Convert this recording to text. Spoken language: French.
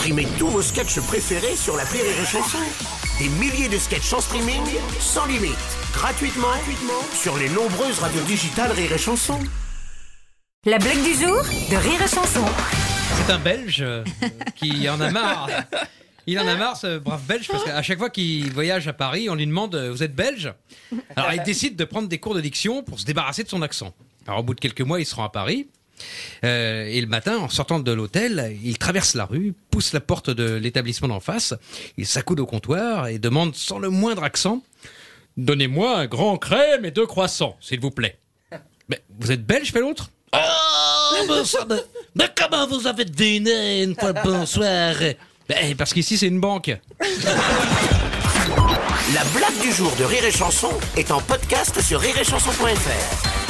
Streamez tous vos sketchs préférés sur la Rire et Chanson. Des milliers de sketchs en streaming, sans limite, gratuitement, gratuitement sur les nombreuses radios digitales Rire et Chanson. La blague du jour de Rire et Chanson. C'est un Belge euh, qui en a marre. Il en a marre, ce brave Belge, parce qu'à chaque fois qu'il voyage à Paris, on lui demande euh, Vous êtes belge? Alors il décide de prendre des cours de diction pour se débarrasser de son accent. Alors au bout de quelques mois, il se rend à Paris. Euh, et le matin, en sortant de l'hôtel, il traverse la rue, pousse la porte de l'établissement d'en face, il s'accoude au comptoir et demande sans le moindre accent Donnez-moi un grand crème et deux croissants, s'il vous plaît. Mais vous êtes belge, fait l'autre Ah, mais, ça, mais- mais comment vous avez deviné une fois le bonsoir Ben, Parce qu'ici, c'est une banque. La blague du jour de Rire et Chanson est en podcast sur rireetchanson.fr.